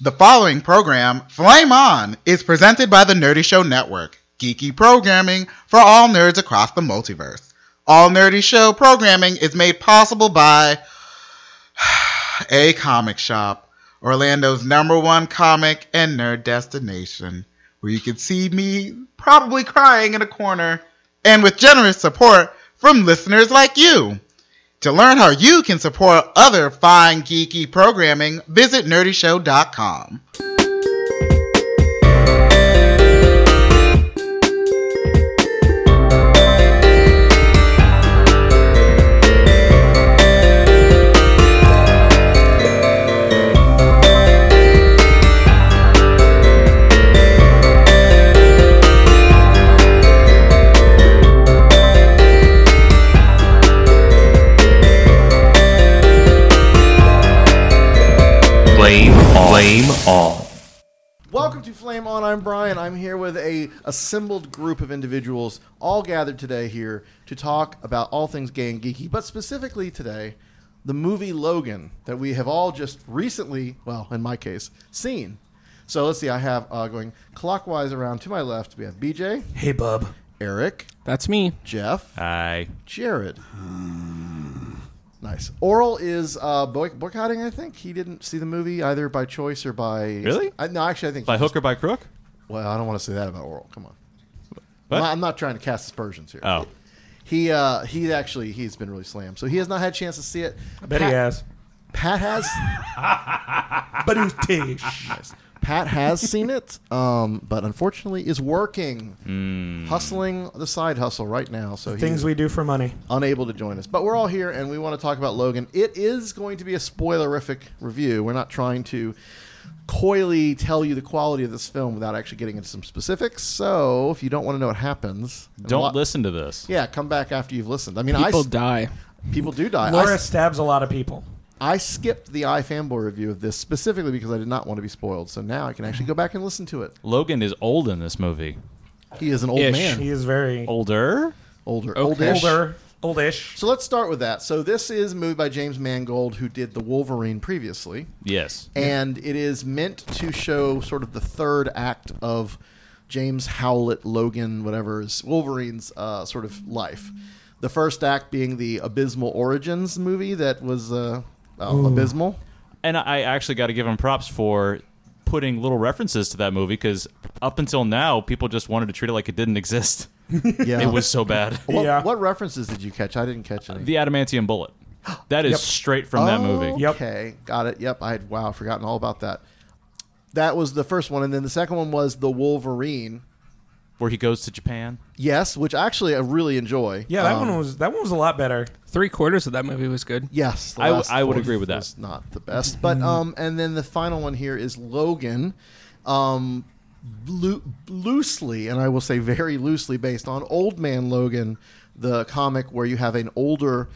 The following program, Flame On, is presented by the Nerdy Show Network, geeky programming for all nerds across the multiverse. All Nerdy Show programming is made possible by A Comic Shop, Orlando's number one comic and nerd destination, where you can see me probably crying in a corner, and with generous support from listeners like you. To learn how you can support other fine geeky programming, visit nerdyshow.com. Flame On. Flame On. Welcome to Flame On. I'm Brian. I'm here with a assembled group of individuals, all gathered today here to talk about all things gay and geeky, but specifically today, the movie Logan that we have all just recently, well, in my case, seen. So let's see. I have uh, going clockwise around to my left. We have BJ, Hey, bub. Eric, That's me. Jeff, Hi. Jared. Nice. Oral is uh, boy- boycotting. I think he didn't see the movie either by choice or by Really? I, no, actually, I think By he hook just- or by crook? Well, I don't want to say that about Oral. Come on. I'm not, I'm not trying to cast aspersions here. Oh. He uh, he actually he's been really slammed, so he has not had a chance to see it. I bet he has. Pat has. But Badootish. nice. Pat has seen it, um, but unfortunately is working, hustling the side hustle right now. So Things we do for money. unable to join us. But we're all here, and we want to talk about Logan. It is going to be a spoilerific review. We're not trying to coyly tell you the quality of this film without actually getting into some specifics. So if you don't want to know what happens, Don't wa- listen to this. Yeah, come back after you've listened. I mean, People s- die. people do die. I, Laura s- stabs a lot of people. I skipped the iFanboy review of this specifically because I did not want to be spoiled. So now I can actually go back and listen to it. Logan is old in this movie. He is an old Ish. man, He is very Older? older, Okay. oldish. older, oldish. So let's start with that. So this is a movie by James Mangold, who did the Wolverine previously. Yes. and it is meant to show sort of the third act of James Howlett Logan, whatever's Wolverine's uh, sort of life. The first act being the Abysmal Origins movie that was uh, uh, abysmal. And I actually got to give him props for putting little references to that movie because up until now, people just wanted to treat it like it didn't exist. Yeah, It was so bad. What, Yeah. what references did you catch? I didn't catch any. the Adamantium Bullet. That is Yep. straight from that movie. Yep. Okay, got it. Yep, I had wow, forgotten all about that. That was the first one, and then the second one was the Wolverine. Where he goes to Japan. Yes, which actually I really enjoy. Yeah, that Um, one was that one was a lot better. Three quarters of that movie was good. Yes, the I w- last I would fourth agree with that. was Not the best, but um, and then the final one here is Logan, um, loo- loosely, and I will say very loosely based on Old Man Logan, the comic where you have an older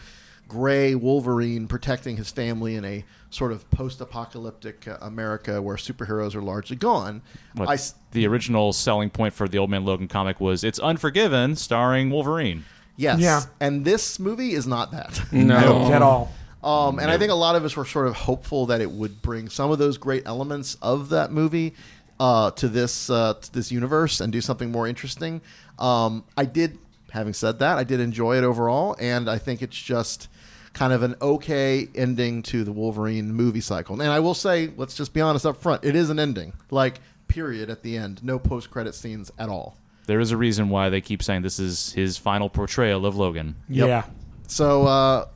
gray Wolverine protecting his family in a sort of post-apocalyptic uh, America where superheroes are largely gone. What, I s- the original selling point for the Old Man Logan comic was it's Unforgiven, starring Wolverine. Yes, Yeah. and this movie is not that. No. At all. Um, and I think a lot of us were sort of hopeful that it would bring some of those great elements of that movie uh, to this uh, to this universe and do something more interesting. Um, I did, having said that, I did enjoy it overall, and I think it's just kind of an okay ending to the Wolverine movie cycle. And I will say, let's just be honest up front, it is an ending. Like period at the end. No post credit scenes at all. There is a reason why they keep saying this is his final portrayal of Logan. Yep. Yeah. So uh,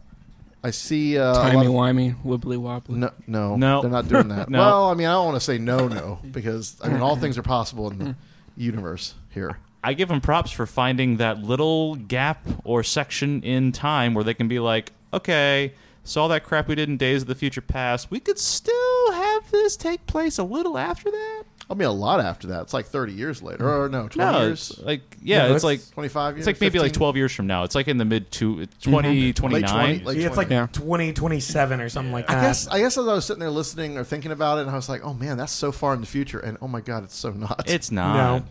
I see. Uh, a lot Timey wimey, wibbly wobbly. No, no, No. they're not doing that. No. Well, I mean, I don't want to say no, no, because I mean, all things are possible in the universe here. I give them props for finding that little gap or section in time where they can be like, okay, so all that crap we did in Days of the Future Past, we could still have this take place a little after that. I mean, a lot after that. It's like thirty years later, or no, twenty No, years, it's like yeah, No, it's like twenty-five years. it's like maybe like twelve years from now. It's like in the mid to twenty mm-hmm. twenty Late 20, late Yeah, it's like 20. Yeah. 2027 or something like that. I guess I guess as I was sitting there listening or thinking about it, and I was like, "Oh man, that's so far in the future," and oh my god, it's so not. It's not. No.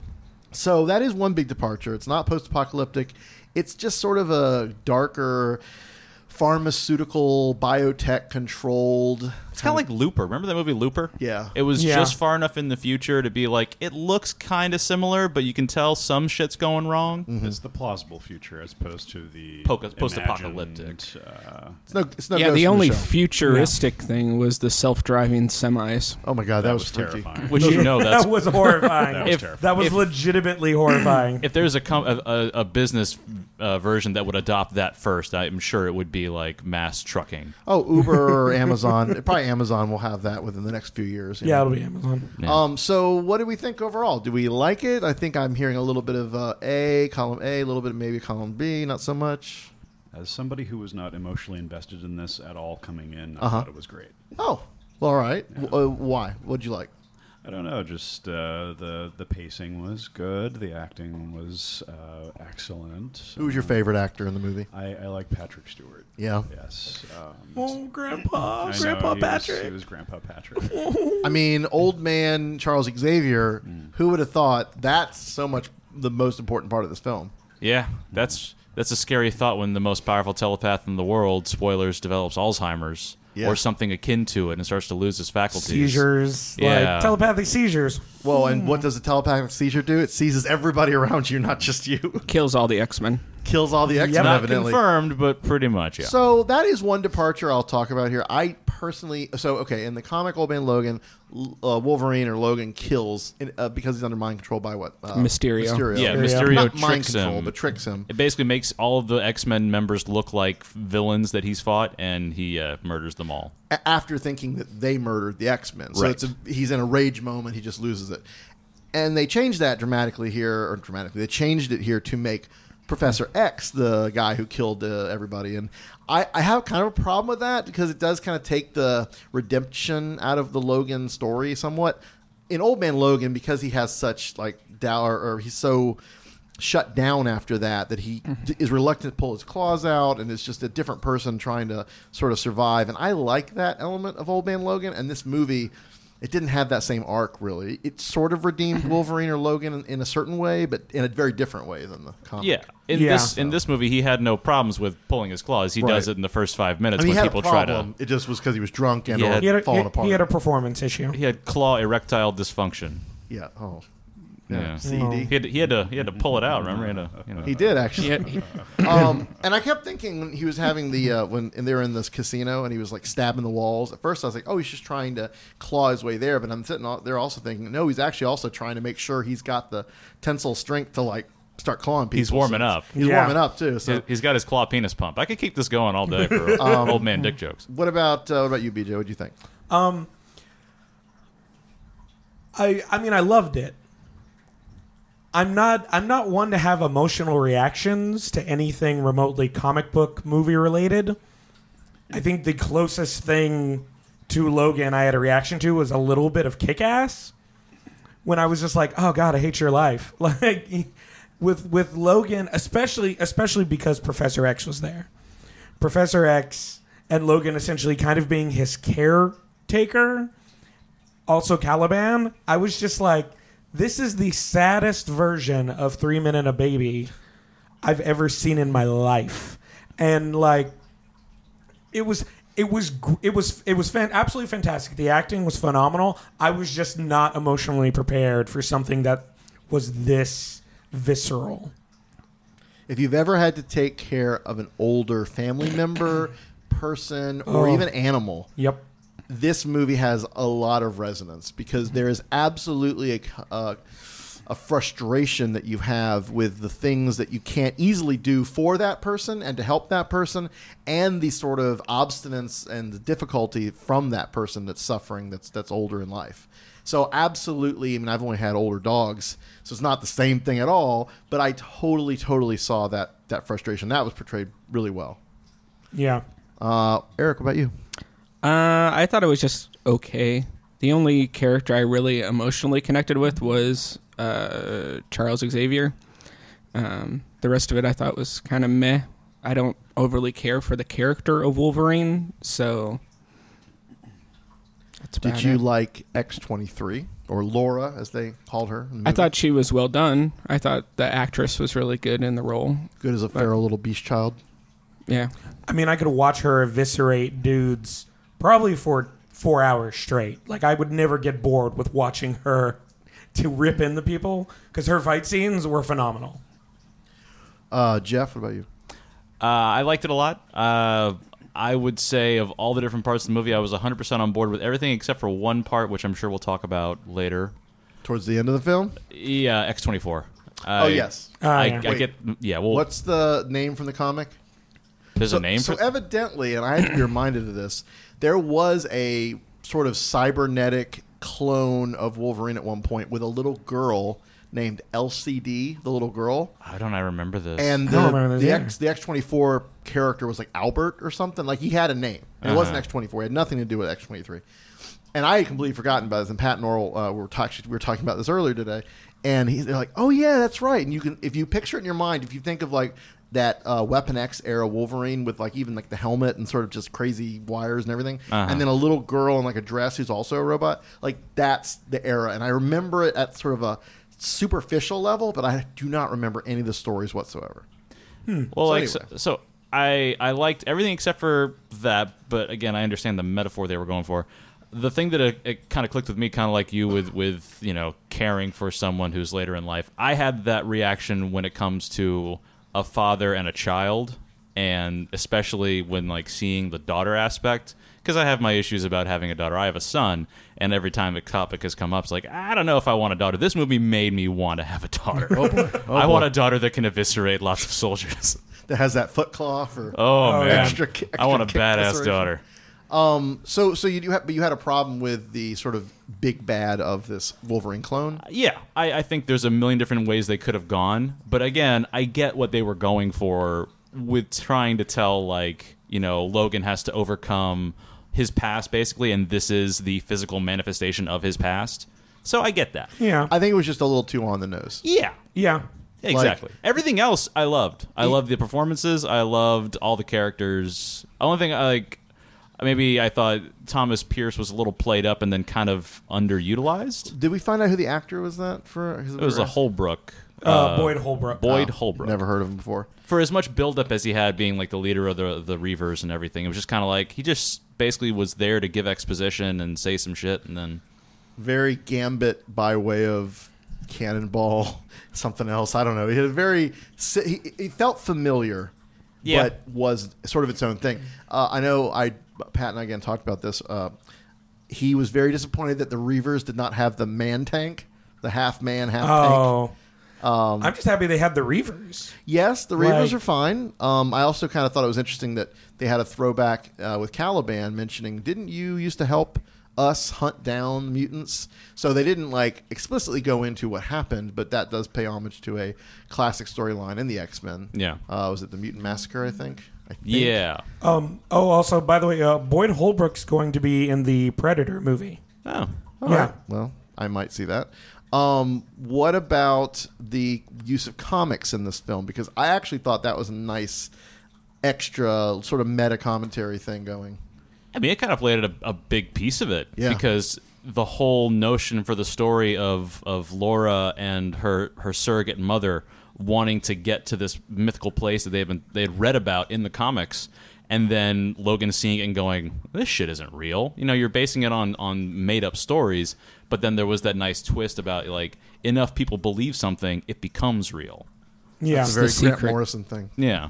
So that is one big departure. It's not post-apocalyptic. It's just sort of a darker, pharmaceutical, biotech controlled. It's kind of like Looper. Remember that movie Looper? Yeah. It was Yeah. just far enough in the future to be like, it looks kind of similar, but you can tell some shit's going wrong. Mm-hmm. It's the plausible future as opposed to the Poca- post-apocalyptic. imagined, Uh, It's no, it's no yeah, Ghost the only Shell. futuristic thing was the self-driving semis. oh my god, that, that was, was freaky. terrifying. Which you know that's that was horrifying. That was If- terrifying. that was if- legitimately horrifying. if there's a, com- a, a, a business uh, version that would adopt that first, I'm sure it would be like mass trucking. Oh, Uber or Amazon. Probably Amazon will have that within the next few years. you yeah, know. it'll be Amazon. Yeah. Um. So, what do we think overall? Do we like it? I think I'm hearing a little bit of uh, A, column A, a little bit of maybe column B, not so much. As somebody who was not emotionally invested in this at all coming in, I Uh-huh. thought it was great. Oh, well, all right. W- uh, why? What'd you like? I don't know, just uh, the the pacing was good, the acting was uh, excellent. Who was your Um, favorite actor in the movie? I, I like Patrick Stewart. Yeah. Yes. Um, Oh, Grandpa, I know, Grandpa he Patrick. Was, he was Grandpa Patrick. I mean, old man Charles Xavier. Who would have thought that's so much the most important part of this film? Yeah, that's that's a scary thought when the most powerful telepath in the world, spoilers, develops Alzheimer's Yeah. or something akin to it and starts to lose his faculties. Seizures, Yeah. like telepathic seizures. Well, and hmm. what does a telepathic seizure do? It seizes everybody around you, not just you. Kills all the X-Men. Kills all the X Men, Not evidently. confirmed, but pretty much, yeah. So that is one departure I'll talk about here. I personally, so okay, in the comic Old Man Logan, uh, Wolverine or Logan kills in, uh, because he's under mind control by what uh, Mysterio. Mysterio. yeah, Mysterio. Mysterio Not mind tricks control, him. but tricks him. It basically makes all of the X Men members look like villains that he's fought, and he uh, murders them all. a- after thinking that they murdered the X Men. So Right. it's a, he's in a rage moment. He just loses it, and they changed that dramatically here, or dramatically they changed it here to make Professor X the guy who killed uh, everybody. And I, I have kind of a problem with that because it does kind of take the redemption out of the Logan story somewhat. In Old Man Logan, because he has such like dour, or he's so shut down after that that he d- is reluctant to pull his claws out and is just a different person trying to sort of survive and i like that element of old man logan and this movie it didn't have that same arc really it sort of redeemed wolverine or logan in, in a certain way but in a very different way than the comic Yeah, in Yeah. this in this movie, he had no problems with pulling his claws. He does it in the first five I minutes mean, he when had people a try to. It just was because he was drunk and Yeah. or He had, a, falling he, apart. he had a performance issue. He had claw erectile dysfunction. yeah. Oh. Yeah. Yeah. CED. He had, to, he had to he had to pull it out. Remember, he had to, you know. He did actually. Um, and I kept thinking when he was having the uh, when and they were in this casino and he was like stabbing the walls. At first, I was like, "Oh, he's just trying to claw his way there." But I'm sitting out there also thinking, "No, he's actually also trying to make sure he's got the tensile strength to like start clawing people." He's warming So up. He's Yeah. warming up too. So, He- He's got his claw penis pump. I could keep this going all day for Um, old man dick jokes. what about uh, what about you, BJ? What do you think? Um, I I mean I loved it. I'm not I'm not one to have emotional reactions to anything remotely comic book movie related. I think the closest thing to Logan I had a reaction to was a little bit of kick ass. When I was just like, "Oh god, I hate your life." Like with with Logan, especially especially because Professor X was there. Professor X and Logan essentially kind of being his caretaker. Also, Caliban. I was just like, this is the saddest version of Three Men and a Baby I've ever seen in my life. And like, it was. It was it was it was fan- absolutely fantastic. The acting was phenomenal. I was just not emotionally prepared for something that was this visceral. If you've ever had to take care of an older family member, person, or Oh. even animal, Yep. This movie has a lot of resonance because there is absolutely a, uh, a frustration that you have with the things that you can't easily do for that person and to help that person, and the sort of obstinance and the difficulty from that person that's suffering that's that's older in life. So absolutely, I mean, I've only had older dogs, so it's not the same thing at all. But I totally, totally saw that that frustration. That was portrayed really well. Yeah. Uh, Eric, what about you? Uh, I thought it was just okay. The only character I really emotionally connected with was uh, Charles Xavier. Um, the rest of it I thought was kind of meh. I don't overly care for the character of Wolverine, so that's Did you it. like X twenty three or Laura, as they called her? the I thought she was well done. I thought the actress was really good in the role. good as a feral little beast child. Yeah. I mean, I could watch her eviscerate dudes probably for four hours straight. Like, I would never get bored with watching her to rip in the people because her fight scenes were phenomenal. Uh, Jeff, what about you? Uh, I liked it a lot. Uh, I would say of all the different parts of the movie, I was 100% on board with everything except for one part, which I'm sure we'll talk about later. Towards the end of the film. Yeah, X24. oh yes. I, yeah. I Wait. get. Yeah, well, What's the name from the comic? There's so, a name so for evidently, and I had to be reminded of this. There was a sort of cybernetic clone of Wolverine at one point with a little girl named Elsie-Dee, the little girl. I don't I remember this? And I the, don't remember this the. X the X twenty four character was like Albert or something. Like he had a name. And It wasn't Uh-huh. X twenty four. It had nothing to do with X twenty three. And I had completely forgotten about this. And Pat and Oral uh, were talking. We were talking about this earlier today. And he's they're like, "Oh yeah, that's right." And you can, if you picture it in your mind, if you think of like that uh, Weapon X era Wolverine with like even like the helmet and sort of just crazy wires and everything, Uh-huh. and then a little girl in like a dress who's also a robot, like that's the era. And I remember it at sort of a superficial level, but I do not remember any of the stories whatsoever. Well, So like anyway. so, so I I liked everything except for that, but again, I understand the metaphor they were going for. The thing that it, it kind of clicked with me, kind of like you with with you know caring for someone who's later in life. I had that reaction when it comes to a father and a child, and especially when like seeing the daughter aspect. Because I have my issues about having a daughter. I have a son, and every time a topic has come up, it's like I don't know if I want a daughter. This movie made me want to have a daughter. Oh, oh, I want a daughter that can eviscerate lots of soldiers. That has that foot claw for Oh, man, extra ki- I want a badass daughter. Um, so so you do have, but you had a problem with the sort of big bad of this Wolverine clone. Yeah, I, I think there's a million different ways they could have gone, but again, I get what they were going for with trying to tell like you know Logan has to overcome his past basically, and this is the physical manifestation of his past. So I get that. Yeah. I think it was just a little too on the nose. Yeah, yeah. Exactly. Everything else I loved. I loved the performances. I loved all the characters. The Only thing I like maybe I thought Thomas Pierce was a little played up and then kind of underutilized. Did we find out who the actor was that for? It was a Holbrook. Uh, Boyd Holbrook. Boyd Oh, Holbrook. Never heard of him before. For as much buildup as he had being like the leader of the the Reavers and everything, it was just kind of like he just basically was there to give exposition and say some shit and then Very Gambit by way of Cannonball, something else. I don't know. He had a very. He, he felt familiar, Yeah. but was sort of its own thing. Uh, I know. I Pat and I again talked about this. Uh, he was very disappointed that the Reavers did not have the man tank, the half man, half tank. Oh. I'm just happy they had the Reavers. Yes, the Reavers Like- are fine. Um, I also kind of thought it was interesting that they had a throwback uh, with Caliban mentioning, "Didn't you used to help us hunt down mutants?" So they didn't like explicitly go into what happened, but that does pay homage to a classic storyline in the X Men. Yeah. uh, was it the Mutant Massacre? I think. I think. yeah. Um, oh, also, by the way, uh, Boyd Holbrook's going to be in the Predator movie. Oh. All Yeah. right. Well, I might see that. Um, what about the use of comics in this film? Because I actually thought that was a nice extra sort of meta commentary thing going. I mean, it kind of played a, a big piece of it Yeah. because the whole notion for the story of of Laura and her her surrogate mother wanting to get to this mythical place that they've been they had read about in the comics, and then Logan seeing it and going, "This shit isn't real." You know, you're basing it on on made up stories, but then there was that nice twist about like enough people believe something, it becomes real. Yeah. It's a very the Grant secret. Morrison thing. Yeah.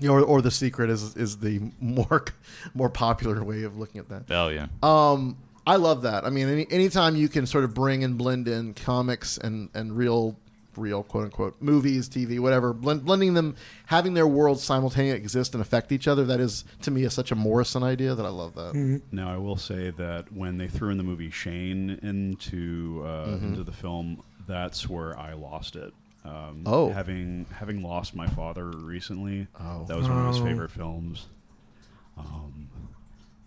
You know, or, or the secret is is the more more popular way of looking at that. Oh yeah. Um, I love that. I mean, any, anytime you can sort of bring and blend in comics and and real real quote unquote movies, TV, whatever, blend, blending them, having their worlds simultaneously exist and affect each other. That is to me is such a Morrison idea that I love that. Now I will say that when they threw in the movie Shane into uh, Mhm. into the film, that's where I lost it. Um, Oh. having having lost my father recently, Oh. that was one of his Oh. favorite films. Um,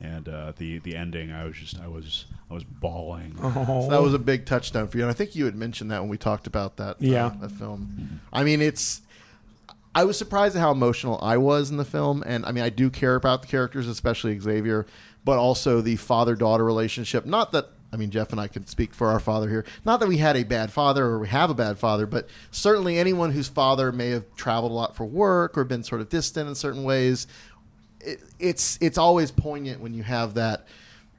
and uh, the the ending, I was just I was I was bawling. So that was a big touchdown for you, and I think you had mentioned that when we talked about that. uh, Yeah. that film. I mean, it's. I was surprised at how emotional I was in the film, and I mean, I do care about the characters, especially Xavier, but also the father-daughter relationship. Not that I mean, Jeff and I can speak for our father here. Not that we had a bad father or we have a bad father, but certainly anyone whose father may have traveled a lot for work or been sort of distant in certain ways, it, it's it's always poignant when you have that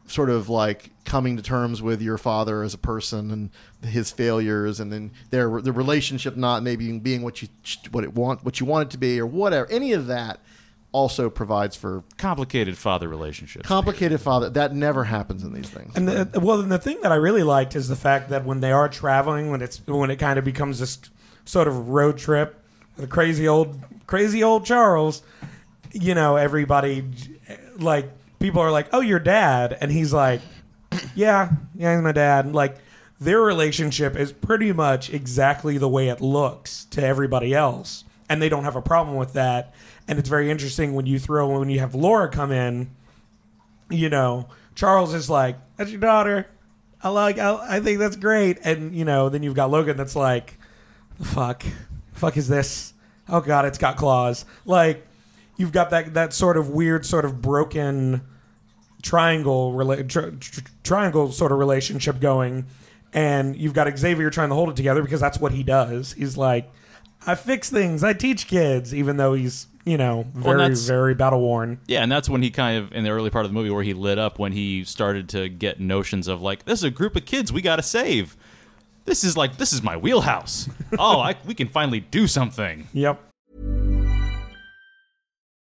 sort of like coming to terms with your father as a person and his failures and then their the relationship not maybe being what you what it want what you want it to be or whatever. Any of that also provides for Complicated father relationships. complicated father. That never happens in these things. And the, well, and the thing that I really liked is the fact that when they are traveling, when it's when it kind of becomes this sort of road trip, the crazy old crazy old Charles, you know, everybody like people are like, "Oh, your dad," and he's like, "Yeah, yeah, he's my dad." Like their relationship is pretty much exactly the way it looks to everybody else, and they don't have a problem with that. And it's very interesting when you throw when you have Laura come in you know, Charles is like, "That's your daughter." I like. I, I think that's great. And you know, then you've got Logan that's like, "The fuck, fuck is this? Oh god, it's got claws." Like, you've got that that sort of weird, sort of broken triangle rela- tri- tri- triangle sort of relationship going, and you've got Xavier trying to hold it together because that's what he does. He's like, "I fix things. I teach kids," even though he's you know very that's- very battle worn. Yeah, and that's when he kind of in the early part of the movie where he lit up when he started to get notions of like this is a group of kids we got to save. This is like this is my wheelhouse. oh, I, we can finally do something. Yep.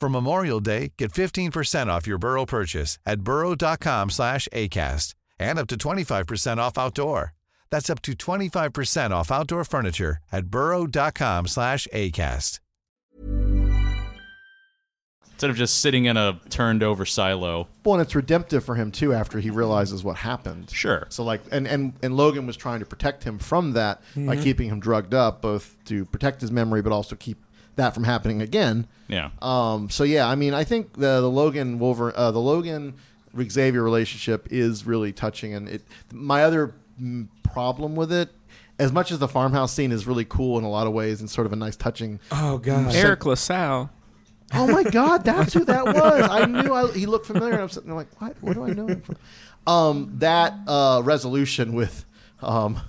For Memorial Day, get 15% off your Burrow purchase at burrow.com slash ACAST and up to 25% off outdoor. That's up to 25% off outdoor furniture at burrow.com slash ACAST. Instead of just sitting in a turned over silo. Well, and it's redemptive for him too after he realizes what happened. Sure. So like, and and and Logan was trying to protect him from that by Mhm. keeping him drugged up, both to protect his memory, but also keep that from happening again. Yeah. Um. So yeah, I mean, I think the the Logan Wolverine, uh, the Logan Xavier relationship is really touching, and it. My other mm, problem with it. As much as the farmhouse scene is really cool in a lot of ways and sort of a nice touching. Oh god, Eric LaSalle. Oh my God, that's who that was. I knew I, he looked familiar, and I'm sitting there like, what? Where do I know him from? Um, that uh, resolution with um,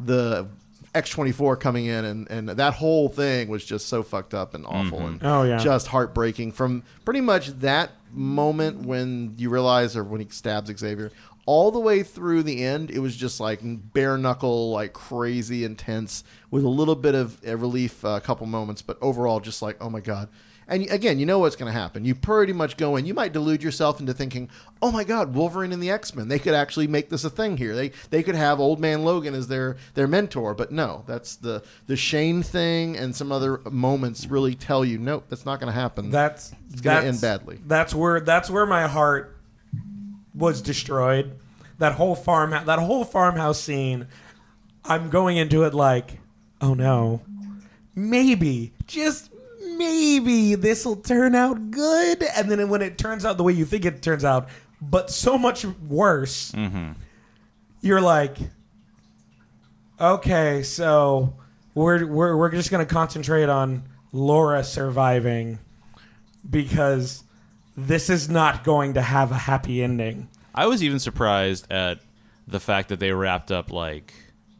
the X24 coming in, and, and that whole thing was just so fucked up and awful, Mhm. and Oh, yeah. just heartbreaking. From pretty much that moment when you realize, or when he stabs Xavier, all the way through the end, it was just like bare knuckle, like crazy intense, with a little bit of uh, relief, a couple moments, but overall, just like, oh my god. And again, you know what's going to happen. You pretty much go in. You might delude yourself into thinking, "Oh my God, Wolverine and the X Men. They could actually make this a thing here. They they could have Old Man Logan as their their mentor." But no, that's the the Shane thing and some other moments really tell you, nope, that's not going to happen. That's it's going to end badly. That's where that's where my heart was destroyed. That whole farm that whole farmhouse scene. I'm going into it like, oh no, maybe, just maybe this will turn out good. And then when it turns out the way you think it turns out, but so much worse, mm-hmm. you're like, okay, so we're we're we're just gonna concentrate on Laura surviving because this is not going to have a happy ending. I was even surprised at the fact that they wrapped up like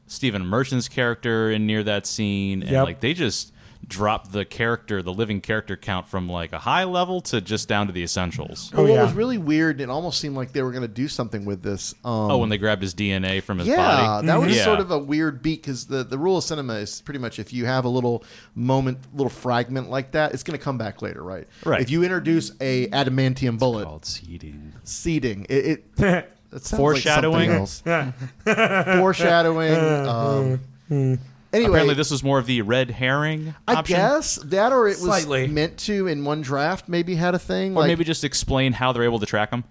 Stephen Merchant's character in near that scene, and Yep. like they just dropped the character, the living character count from like a high level to just down to the essentials. Well, what was really weird, it almost seemed like they were going to do something with this. Um, oh, when they grabbed his DNA from his yeah, body. that was Yeah. sort of a weird beat because the, the rule of cinema is pretty much if you have a little moment, little fragment like that, it's going to come back later, right? Right. If you introduce a adamantium bullet, called seeding. Seeding. It. it it sounds Foreshadowing? Like something else. Foreshadowing. Um, anyway, Apparently, this was more of the red herring I option. guess that, or it was Slightly. meant to in one draft. Maybe had a thing, or like, maybe just explain how they're able to track them,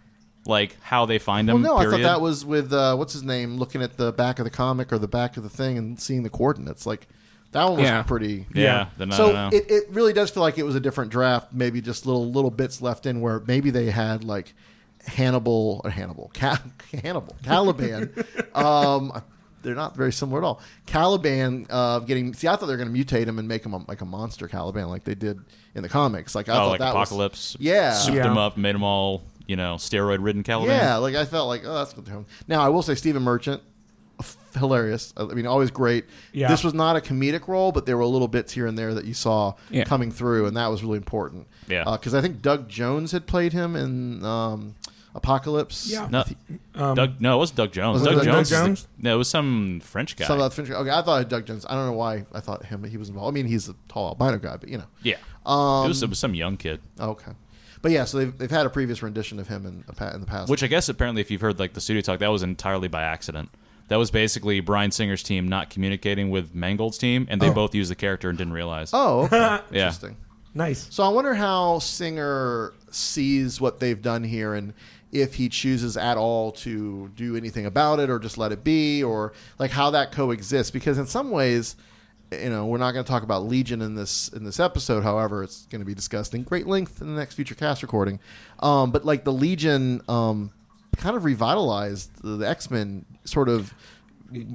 like how they find Well, them. no, I thought that was with uh, what's his name, looking at the back of the comic or the back of the thing and seeing the coordinates. Like that one was Yeah. pretty. Yeah, then I so don't know. it, it really does feel like it was a different draft. Maybe just little little bits left in where maybe they had like Hannibal or Hannibal, Ca- Hannibal, Caliban. um, they're not very similar at all. Caliban uh, getting. See, I thought they were going to mutate him and make him a, like a monster Caliban, like they did in the comics. Like I oh, thought like that Apocalypse. Was, yeah, souped yeah. them up, made them all you know steroid ridden Caliban. Yeah, like I felt like, oh, that's what they're doing. Now I will say, Stephen Merchant, f- hilarious. I mean, always great. Yeah. This was not a comedic role, but there were little bits here and there that you saw Yeah. coming through, and that was really important. Yeah. because I think Doug Jones had played him in um, Apocalypse. Yeah. No, Um, Doug. No, it was Doug Jones. Was it Doug, Doug Jones. the- no, it was some French guy. Some of that Finch- Okay, I thought it was Doug Jones. I don't know why I thought him. He was involved. I mean, he's a tall albino guy, but you know. yeah, Um, it, was, it was some young kid. Okay, but yeah, so they've, they've had a previous rendition of him in, a pa- in the past. Which I guess apparently, if you've heard like the studio talk, that was entirely by accident. That was basically Bryan Singer's team not communicating with Mangold's team, and they Oh. both used the character and didn't realize. Oh, okay. Yeah. interesting. Nice. So I wonder how Singer sees what they've done here and if he chooses at all to do anything about it or just let it be or like how that coexists. Because in some ways you know we're not going to talk about Legion in this in this episode. However it's going to be discussed in great length in the next future cast recording. Um, but like the Legion um, kind of revitalized the, the X-Men sort of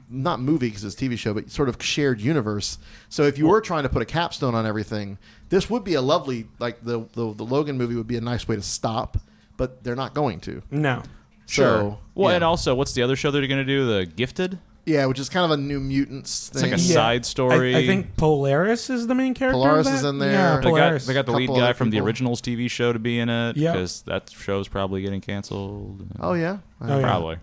not movie because it's a TV show, but sort of shared universe. So if you were trying to put a capstone on everything, this would be a lovely like the the, the Logan movie would be a nice way to stop, but they're not going to. No. So Well, yeah. and also, what's the other show they're going to do? The Gifted. yeah, which is kind of a new mutants It's thing. like a side story. I, I think Polaris is the main character. of Polaris that? is in there. Yeah, They They got, Polaris. they got the lead guy other from the originals TV show to be in it Yeah. because that show's probably getting canceled. Oh yeah, Oh, yeah.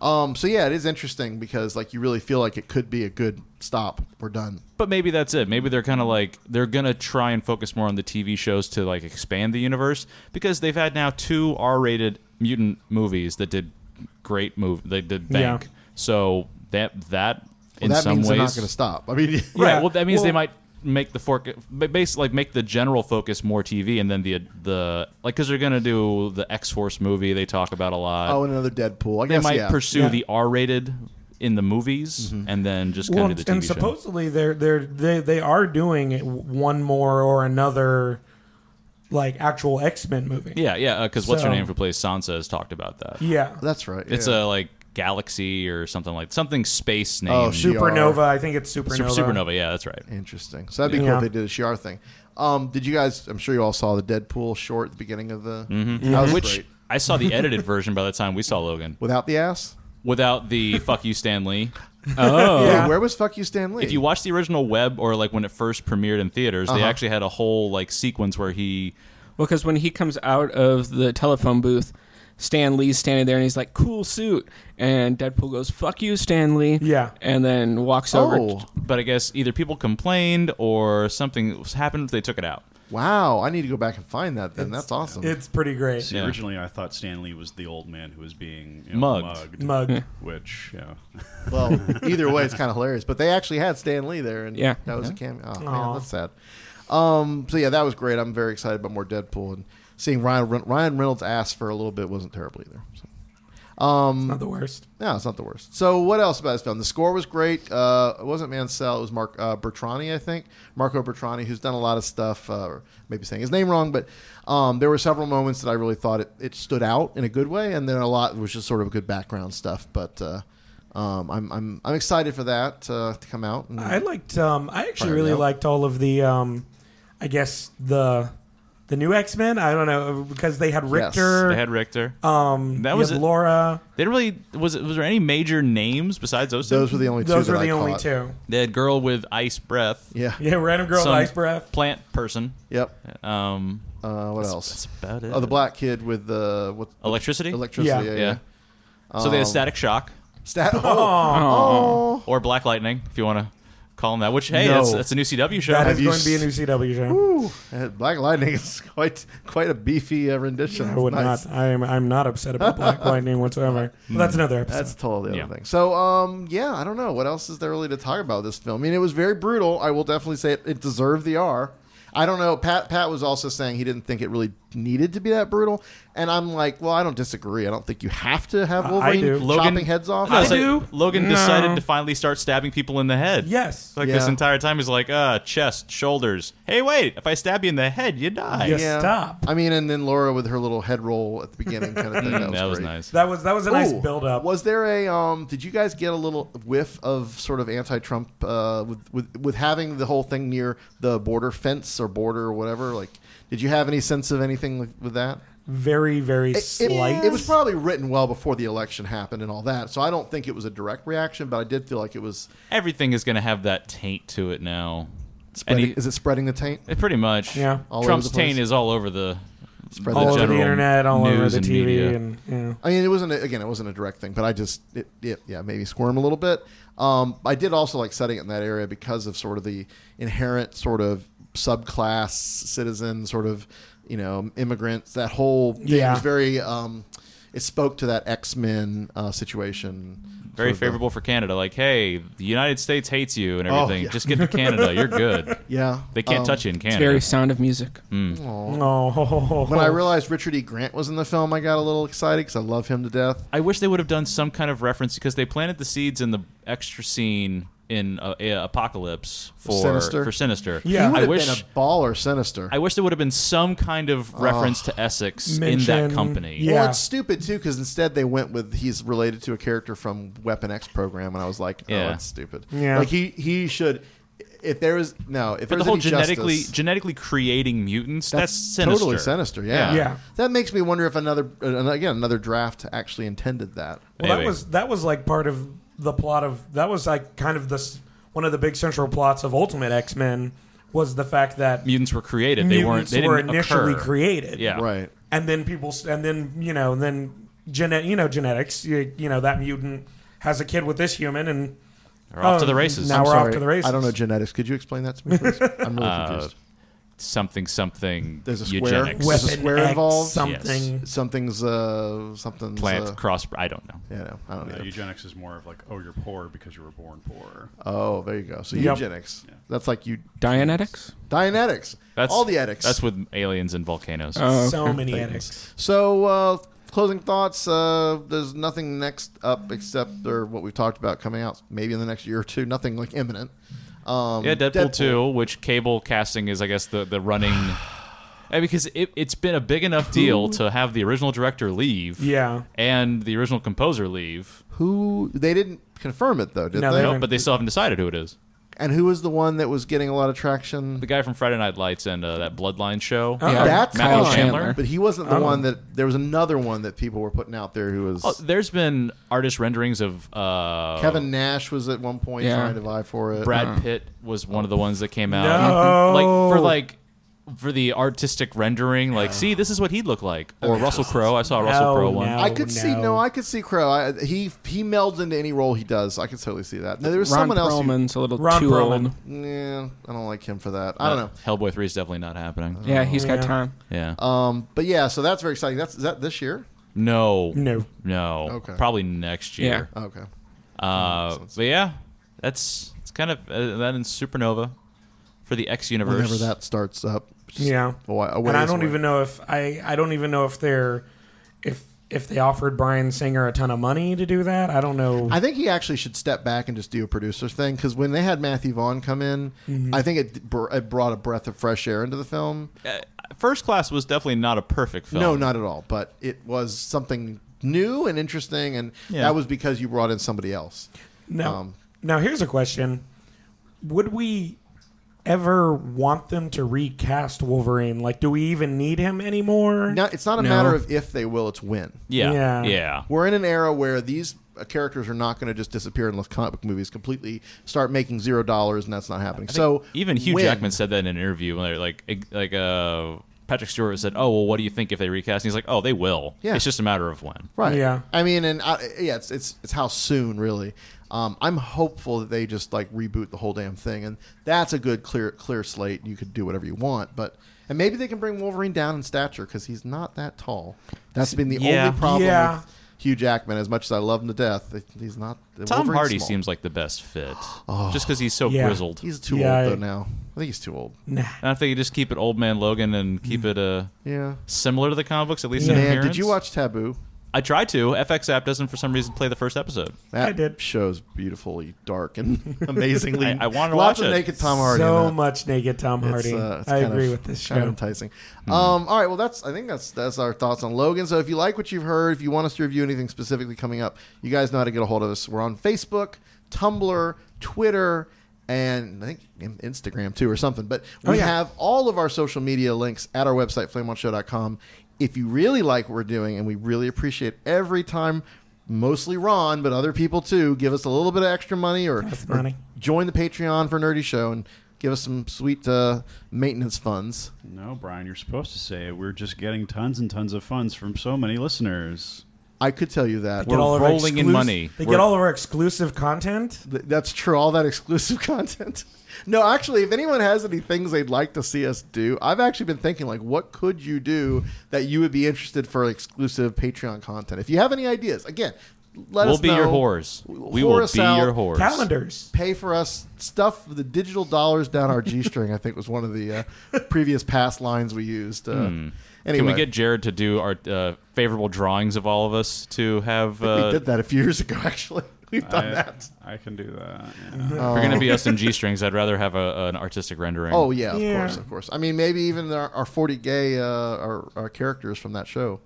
Probably. Um, so yeah, it is interesting because like you really feel like it could be a good stop. We're done. But maybe that's it. Maybe they're kind of like they're gonna try and focus more on the TV shows to like expand the universe because they've had now two R-rated mutant movies that did great move. They did bank. Yeah. So that that Well, in that some means ways they're not going to stop. I mean, right. Yeah. Well, that means they might make the fork basically like make the general focus more TV and then the the like because they're gonna do the X Force movie they talk about a lot. oh, and another Deadpool. I they guess might yeah. pursue Yeah. the R-rated in the movies mm-hmm. and then just kind well, of do the TV and show. supposedly they're they're they they are doing one more or another like actual X Men movie. Yeah, yeah. Uh, because what's her name who plays Sansa has talked about that. Yeah. That's right. It's yeah. a like galaxy or something like something space name. Oh, Supernova. I think it's Sup- Supernova. Supernova. Yeah, that's right. Interesting. So that'd be cool if they did a Shi'ar thing. Um, did you guys? I'm sure you all saw the Deadpool short at the beginning of the. Mhm. That was Which great. I saw the edited version by the time we saw Logan Without the ass. without the "fuck you, Stan Lee." Oh, Wait, where was fuck you, Stan Lee? If you watch the original web or like when it first premiered in theaters, they Uh-huh. actually had a whole like sequence where he Well, because when he comes out of the telephone booth, Stan Lee's standing there and he's like, "Cool suit," and Deadpool goes, "Fuck you, Stan Lee," Yeah. and then walks over. oh but I guess either people complained or something happened. They took it out. wow, I need to go back and find that. Then that's awesome. It's pretty great. See, Yeah. originally I thought Stan Lee was the old man who was being you know, Mugged. mugged. Mug. Which, yeah. well, either way, it's kind of hilarious. But they actually had Stan Lee there, and Yeah. that was a cameo. Oh man, Aw. that's sad. Um, so yeah, that was great. I'm very excited about more Deadpool and seeing Ryan Ren- Ryan Reynolds' ass for a little bit wasn't terrible either. So. Um, Not the worst. no, it's not the worst. So, what else about this film? The score was great. Uh, it wasn't Mansell. It was Mark uh, Bertrani, I think. Marco Bertrani, who's done a lot of stuff. Uh, or maybe saying his name wrong, but um, there were several moments that I really thought it, it stood out in a good way, and then a lot was just sort of good background stuff. But uh, um, I'm, I'm I'm excited for that uh, to come out. And I liked. Um, I actually really out. liked all of the. Um, I guess the the new X Men. I don't know because they had Rictor. They had Rictor. Um, That was it. Laura. They didn't really was it, was there any major names besides those two? Those were the only two Those that were I the only caught. two. They had girl with ice breath. Yeah. Yeah, random girl with Some ice breath. Plant person. Yep. Um, Uh, what that's- else? That's about it. Oh, the black kid with the what? Electricity. Electricity. Yeah. Yeah. yeah. So they had Um, static shock Stat. Oh. Oh. or black lightning, if you want to call them that. Which hey, No. that's, that's a new CW show. That Have you going to be a new CW show. Ooh, uh, Black Lightning is quite quite a beefy uh, rendition. I would Nice. not. I am. I'm not upset about Black Lightning whatsoever. But that's another episode. That's totally the Yeah. other thing. So, um, yeah, I don't know what else is there really to talk about this film. I mean, it was very brutal. I will definitely say it, it deserved the R. I don't know. Pat Pat was also saying he didn't think it really needed to be that brutal, and I'm like, well, I don't disagree. I don't think you have to have I Wolverine do. chopping heads off. No, I like do. Logan No. decided to finally start stabbing people in the head. yes. Like Yeah. this entire time, he's like, uh, chest, shoulders. Hey, wait! If I stab you in the head, you die. Yes. stop. I mean, and then Laura with her little head roll at the beginning, kind of thing. Mm, That was, great. nice. That was that was a nice Ooh, build up. Was there a um? Did you guys get a little whiff of sort of anti-Trump uh, with with with having the whole thing near the border fence or border or whatever? Like, did you have any sense of anything with, with that? Very very It, it- slight. it was probably written well before the election happened and all that, so I don't think it was a direct reaction, but I did feel like it was. Everything is going to have that taint to it now. Spreading, Any- is it spreading the taint? It pretty much. Yeah. All over Trump's the taint is all over the, Spread all the over the internet, all over the and TV, media. and yeah. I mean, it wasn't a, again. It wasn't a direct thing, but I just it, it yeah maybe squirm a little bit. Um, I did also like setting it in that area because of sort of the inherent sort of subclass citizen sort of you know immigrants. That whole thing Yeah. was very. Um, it spoke to that X Men uh, situation. Very Sort of, uh, favorable for Canada. Like, hey, the United States hates you and Oh, everything. yeah. Just get to Canada. You're good. Yeah, They can't um, touch you in It's Canada. very Sound of Music. Oh, When I realized Richard E. Grant was in the film, I got a little excited because I love him to death. I wish they would have done some kind of reference because they planted the seeds in the extra scene in uh, uh, Apocalypse for Sinister? For Sinister. Yeah. he would I have wish been a baller sinister. I wish there would have been some kind of reference to Essex in that Mention- company. yeah. Well, it's stupid too because instead they went with he's related to a character from Weapon X program, and I was like, oh, Yeah. it's stupid. Yeah. like he he should. If there was no, if But there the was whole any genetically justice, genetically creating mutants, that's, sinister. totally sinister. Yeah. Yeah. Yeah. that makes me wonder if another uh, again another draft actually intended that. Well, that Maybe. was that was like part of the plot of that was like kind of this one of the big central plots of Ultimate X Men was the fact that Mutants were created. They weren't. They were didn't initially occur. created. Yeah. Right. and then people and then you know then genet you know genetics you, you know that mutant has a kid with this human and They're off oh, to the races. Now I'm we're sorry, off to the races. I don't know genetics. Could you explain that to me, please? I'm really Uh, confused. Something something There's a square. eugenics. There's a Weapon square X involved. something. Something's uh something's plant uh, cross. I don't know. Yeah, no, I don't Uh, know. eugenics is more of like, oh, you're poor because you were born poor. Oh, there you go. So Yep. eugenics. That's like you Dianetics? Dianetics. That's all the etics. That's with aliens and volcanoes. Oh, so many edits. So, uh, closing thoughts. Uh, there's nothing next up except or what we've talked about coming out maybe in the next year or two. Nothing like imminent. Um, yeah, Deadpool, 2, which cable casting is, I guess, the the running. Uh, because it, it's been a big enough deal to have the original director leave, Yeah. and the original composer leave. Who they didn't confirm it though, did No, they? they No, but they still haven't decided who it is. And who was the one that was getting a lot of traction? The guy from Friday Night Lights and uh, that Bloodline show. Yeah, That's Matthew fine, Chandler. but he wasn't the Oh. one that. There was another one that people were putting out there who was. Oh, there's been artist renderings of uh, Kevin Nash was at one point Yeah. trying to vie for it. Brad Pitt was one of the ones that came out. No. Like for like for the artistic rendering, like see this is what he'd look like. Or Russell Crowe. I saw a Russell No, Crowe one. no. I could see no. no, I could see Crowe. I, he he melds into any role he does. I could totally see that. No, there was Ron someone else. who- Perlman's a little Ron too Perlman. old. Yeah, I don't like him for that. I don't know. Hellboy three is definitely not happening. Yeah, he's got Yeah. time. Yeah. Um, but yeah, so that's very exciting. That's is that this year? no. No. No. Okay. Probably next year. Okay. Uh, but yeah, that's it's kind of uh, that in Supernova for the X universe. Whenever that starts up. Which is Yeah. a a and I don't away. even know if I I don't even know if they're if if they offered Bryan Singer a ton of money to do that. I don't know. I think he actually should step back and just do a producer thing because when they had Matthew Vaughn come in, Mhm. I think it, br- it brought a breath of fresh air into the film. First Class was definitely not a perfect film. No, not at all. But it was something new and interesting, and Yeah. that was because you brought in somebody else. Now, Um, now here's a question: Would we ever want them to recast Wolverine? Like, do we even need him anymore? No, it's not a No. matter of if they will; it's when. Yeah. Yeah. Yeah. We're in an era where these uh, characters are not going to just disappear unless comic book movies completely start making zero dollars, and that's not happening. So even Hugh when- Jackman said that in an interview when they're like like uh Patrick Stewart said, "Oh well, what do you think if they recast?" And he's like, "Oh, they will. Yeah. It's just a matter of when." Right. Yeah. I mean, and uh, yeah, it's it's it's how soon really. Um, I'm hopeful that they just like reboot the whole damn thing, and that's a good clear clear slate. You could do whatever you want, but and maybe they can bring Wolverine down in stature because he's not that tall. That's been the Yeah. only problem Yeah. with Hugh Jackman. As much as I love him to death, he's not. Tom Wolverine's Hardy small. seems like the best fit, Oh. just because he's so Yeah. grizzled. He's too Yeah, old I- though now. I think he's too old. Nah. And I think you just keep it old man Logan and keep it uh Yeah. similar to the comic books at least in Man, appearance. did you watch Taboo? I tried to. FX app doesn't for some reason play the first episode. That I did. show's beautifully dark and amazingly. I- I wanted to lots watch of it. naked Tom Hardy. in So that. much naked Tom It's, Hardy. uh, it's I kind agree of- with this Kind of show. enticing. Um, all right, well, that's I think that's that's our thoughts on Logan. So if you like what you've heard, if you want us to review anything specifically coming up, you guys know how to get a hold of us. We're on Facebook, Tumblr, Twitter. And I think in- Instagram too, or something. But we Oh, yeah. have all of our social media links at our website, flameonshow.com. If you really like what we're doing, and we really appreciate every time, mostly Ron, but other people too, give us a little bit of extra money or, That's or money. join the Patreon for Nerdy Show and give us some sweet uh, maintenance funds. No, Brian, you're supposed to say it. We're just getting tons and tons of funds from so many listeners. I could tell you that. Get all of our rolling in money. They We're- get all of our exclusive content. Th- That's true. All that exclusive content. No, actually, if anyone has any things they'd like to see us do, I've actually been thinking like, what could you do that you would be interested for exclusive Patreon content? If you have any ideas, again, let We'll us know. We'll be your whores. We Whore will be out. your whores. Calendars. Pay for us stuff the digital dollars down our g string. I think was one of the uh, previous past lines we used. Uh, Hmm. Anyway, Can we get Jared to do our uh, favorable drawings of all of us to have? Uh, we did that a few years ago. Actually, we've done I, that. I can do that. yeah. If you're going to be us in G strings, I'd rather have a, an artistic rendering. Oh yeah, of Yeah. course, of course. I mean, maybe even our, our forty gay uh, our, our characters from that show.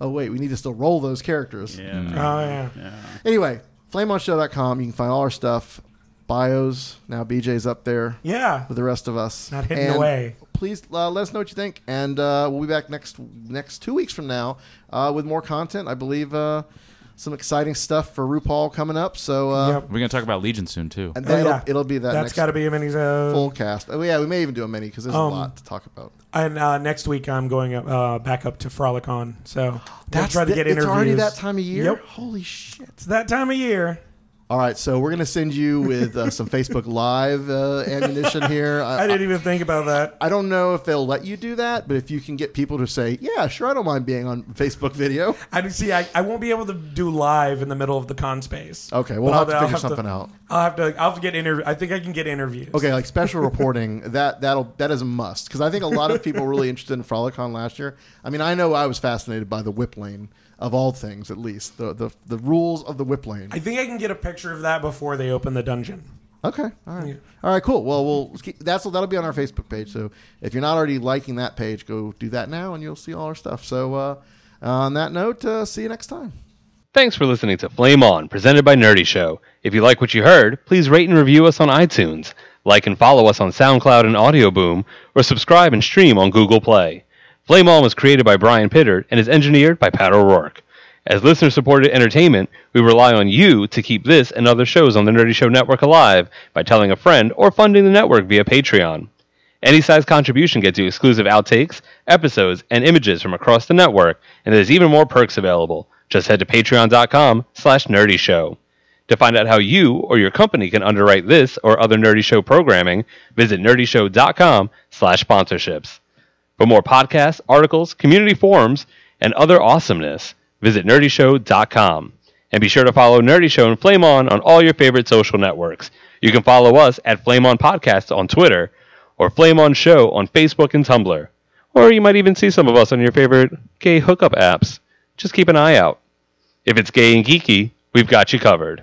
Oh wait, we need to still roll those characters. Yeah. Mm. Oh yeah. yeah. Anyway, flameonshow.com. You can find all our stuff, bios. Now BJ's up there Yeah. with the rest of us. Not hidden And away. Please uh, let us know what you think, and uh, we'll be back next next two weeks from now uh, with more content. I believe uh, some exciting stuff for RuPaul coming up. So uh, Yep. We're going to talk about Legion soon too. and Oh, then yeah. it'll, it'll be that That's next got to be a mini. Uh, full cast. Oh yeah, we may even do a mini because there's Um, a lot to talk about. And uh, next week I'm going uh, back up to Frolicon, so we'll That's try to the- get it's already that time of year. Yep. Holy shit! It's that time of year. All right, so we're gonna send you with uh, some Facebook Live uh, ammunition here. I didn't even think about that. I don't know if they'll let you do that, but if you can get people to say, "Yeah, sure, I don't mind being on Facebook video," I see. I, I won't be able to do live in the middle of the con space. Okay, we'll But have to I'll- figure I'll something out. I'll have to. I'll have to get interview. I think I can get interviews. okay, like special reporting that that'll that is a must because I think a lot of people were really interested in Frolicon last year. I mean, I know I was fascinated by the whip lane of all things, at least the the, the rules of the whip lane. I think I can get a picture of that before they open the dungeon. Okay. All right. All right. Cool. Well, we'll keep, that's that'll be on our Facebook page. So if you're not already liking that page, go do that now, and you'll see all our stuff. So uh, on that note, uh, see you next time. Thanks for listening to Flame On, presented by Nerdy Show. If you like what you heard, please rate and review us on iTunes, like and follow us on SoundCloud and Audio Boom, or subscribe and stream on Google Play. Flame On was created by Brian Pittard and is engineered by Pat O'Rourke. As listener supported entertainment, we rely on you to keep this and other shows on the Nerdy Show Network alive by telling a friend or funding the network via Patreon. Any size contribution gets you exclusive outtakes, episodes, and images from across the network, and there's even more perks available. Just head to patreon.com slash nerdy show. To find out how you or your company can underwrite this or other Nerdy Show programming, visit nerdyshow.com slash sponsorships. For more podcasts, articles, community forums, and other awesomeness, visit nerdyshow.com. And be sure to follow Nerdy Show and Flame On on all your favorite social networks. You can follow us at Flame On Podcast on Twitter or Flame On Show on Facebook and Tumblr. Or you might even see some of us on your favorite gay hookup apps. just keep an eye out. If it's gay and geeky, we've got you covered.